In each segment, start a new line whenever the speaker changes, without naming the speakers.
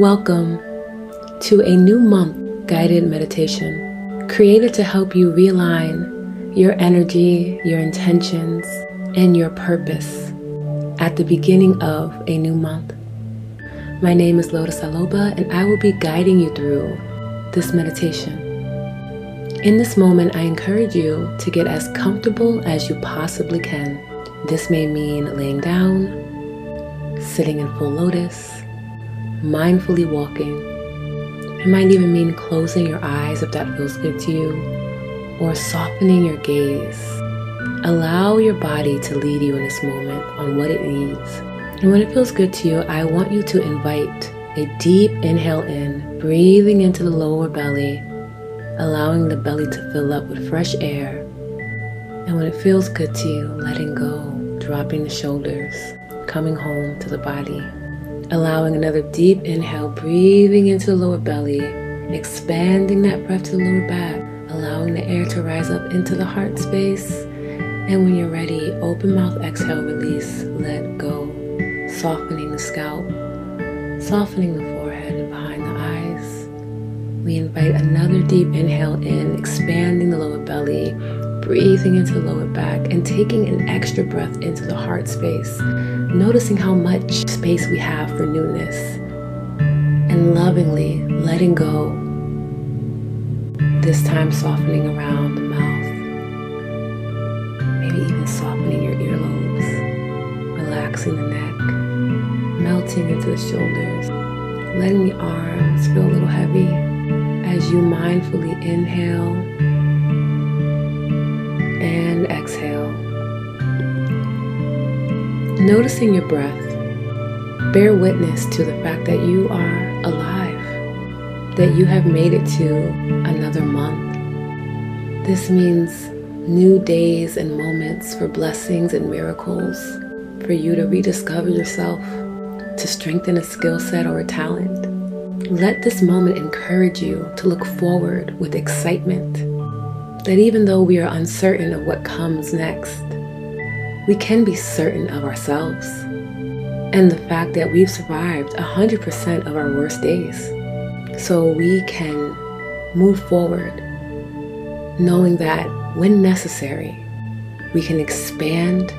Welcome to a new month guided meditation created to help you realign your energy, your intentions, and your purpose at the beginning of a new month. My name is Lotus Aloba, and I will be guiding you through this meditation. In this moment, I encourage you to get as comfortable as you possibly can. This may mean laying down, sitting in full lotus, mindfully walking. It might even mean closing your eyes if that feels good to you, or softening your gaze. Allow your body to lead you in this moment on what it needs. And when it feels good to you, I want you to invite a deep inhale in, breathing into the lower belly, allowing the belly to fill up with fresh air. And when it feels good to you, letting go, dropping the shoulders, coming home to the body. Allowing another deep inhale, breathing into the lower belly, expanding that breath to the lower back, allowing the air to rise up into the heart space. And when you're ready, open mouth, exhale, release, let go, softening the scalp, softening the forehead and behind the eyes. We invite another deep inhale in, expanding the lower belly, breathing into the lower back, and taking an extra breath into the heart space, noticing how much space we have for newness, and lovingly letting go, this time softening around the mouth, maybe even softening your earlobes, relaxing the neck, melting into the shoulders, letting the arms feel a little heavy. As you mindfully inhale Noticing your breath, bear witness to the fact that you are alive, that you have made it to another month. This means new days and moments for blessings and miracles, for you to rediscover yourself, to strengthen a skill set or a talent. Let this moment encourage you to look forward with excitement. That even though we are uncertain of what comes next, we can be certain of ourselves and the fact that we've survived 100% of our worst days. So we can move forward knowing that when necessary, we can expand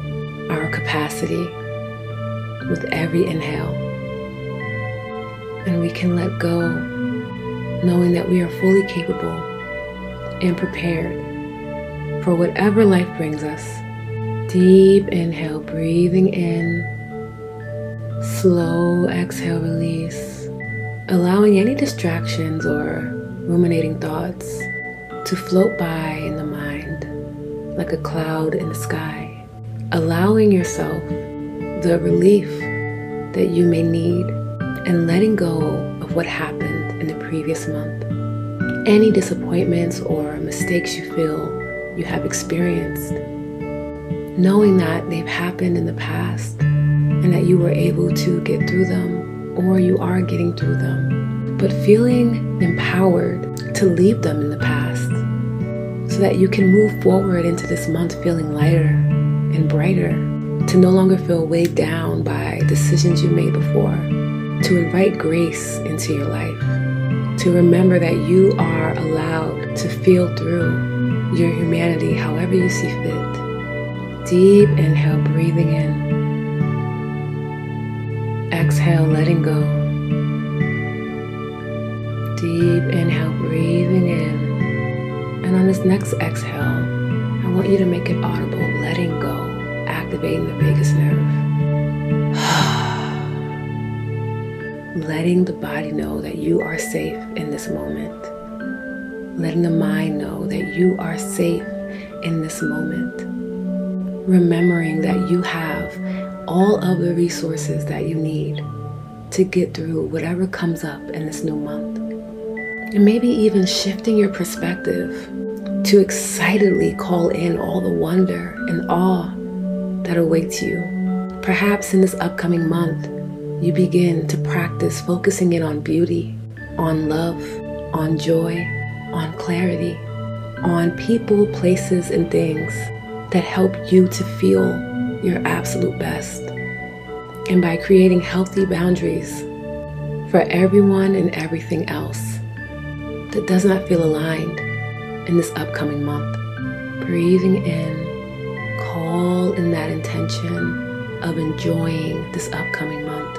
our capacity with every inhale. And we can let go knowing that we are fully capable and prepared for whatever life brings us. Deep inhale, breathing in. Slow exhale, release. Allowing any distractions or ruminating thoughts to float by in the mind like a cloud in the sky. Allowing yourself the relief that you may need and letting go of what happened in the previous month. Any disappointments or mistakes you feel you have experienced knowing that they've happened in the past and that you were able to get through them or you are getting through them, but feeling empowered to leave them in the past so that you can move forward into this month feeling lighter and brighter, to no longer feel weighed down by decisions you made before, to invite grace into your life, to remember that you are allowed to feel through your humanity however you see fit Deep inhale, breathing in. Exhale, letting go. Deep inhale, breathing in. And on this next exhale, I want you to make it audible, letting go, activating the vagus nerve. letting the body know that you are safe in this moment. Letting the mind know that you are safe in this moment remembering that you have all of the resources that you need to get through whatever comes up in this new month. And maybe even shifting your perspective to excitedly call in all the wonder and awe that awaits you. Perhaps in this upcoming month, you begin to practice focusing in on beauty, on love, on joy, on clarity, on people, places, and things that help you to feel your absolute best. And by creating healthy boundaries, for everyone and everything else that does not feel aligned in this upcoming month. Breathing in, call in that intention of enjoying this upcoming month.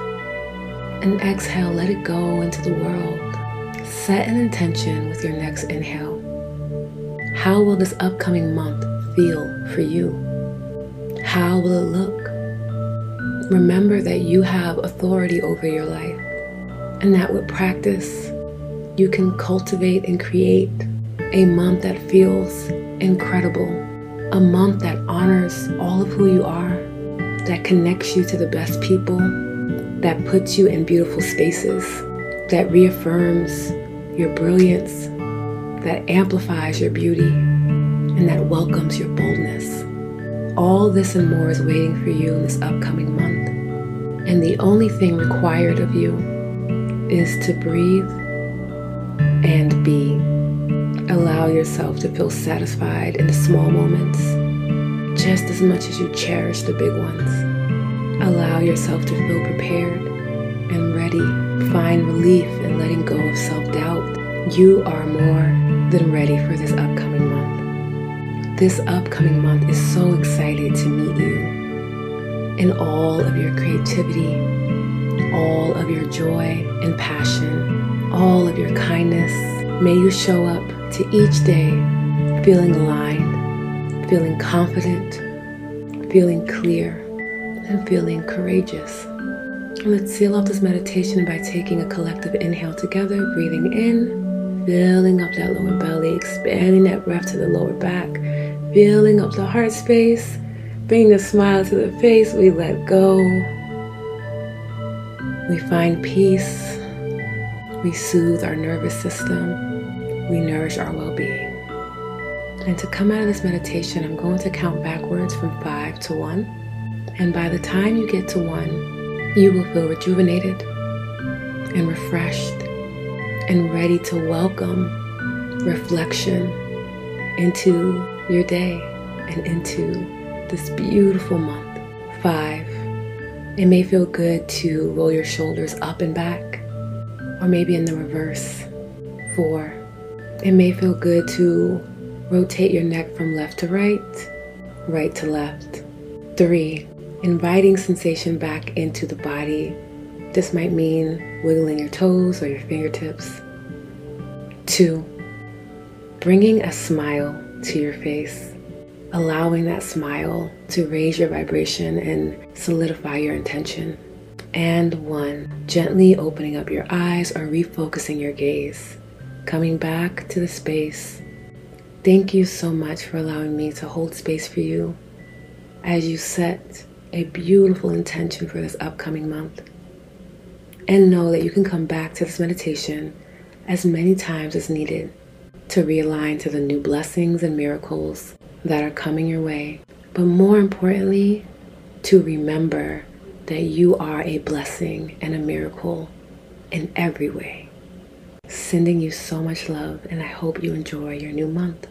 And exhale, let it go into the world. Set an intention with your next inhale. How will this upcoming month feel for you? How will it look? Remember that you have authority over your life and that with practice, you can cultivate and create a month that feels incredible, a month that honors all of who you are, that connects you to the best people, that puts you in beautiful spaces, that reaffirms your brilliance, that amplifies your beauty, and that welcomes your boldness. All this and more is waiting for you in this upcoming month. And the only thing required of you is to breathe and be. Allow yourself to feel satisfied in the small moments just as much as you cherish the big ones. Allow yourself to feel prepared and ready. Find relief in letting go of self doubt. You are more than ready for this upcoming month. This upcoming month is so excited to meet you in all of your creativity, all of your joy and passion, all of your kindness. May you show up to each day feeling aligned, feeling confident, feeling clear, and feeling courageous. Let's seal off this meditation by taking a collective inhale together, breathing in, filling up that lower belly, expanding that breath to the lower back, filling up the heart space, bringing a smile to the face. We let go. We find peace. We soothe our nervous system. We nourish our well being. And to come out of this meditation, I'm going to count backwards from five to one. And by the time you get to one, you will feel rejuvenated and refreshed and ready to welcome reflection into your day and into this beautiful month. Five, it may feel good to roll your shoulders up and back, or maybe in the reverse. Four, it may feel good to rotate your neck from left to right, right to left. Three, inviting sensation back into the body. This might mean wiggling your toes or your fingertips. Two, bringing a smile to your face allowing that smile to raise your vibration and solidify your intention. And one, gently opening up your eyes or refocusing your gaze, coming back to the space. Thank you so much for allowing me to hold space for you as you set a beautiful intention for this upcoming month. And know that you can come back to this meditation as many times as needed to realign to the new blessings and miracles that are coming your way. But more importantly, to remember that you are a blessing and a miracle in every way. Sending you so much love, and I hope you enjoy your new month.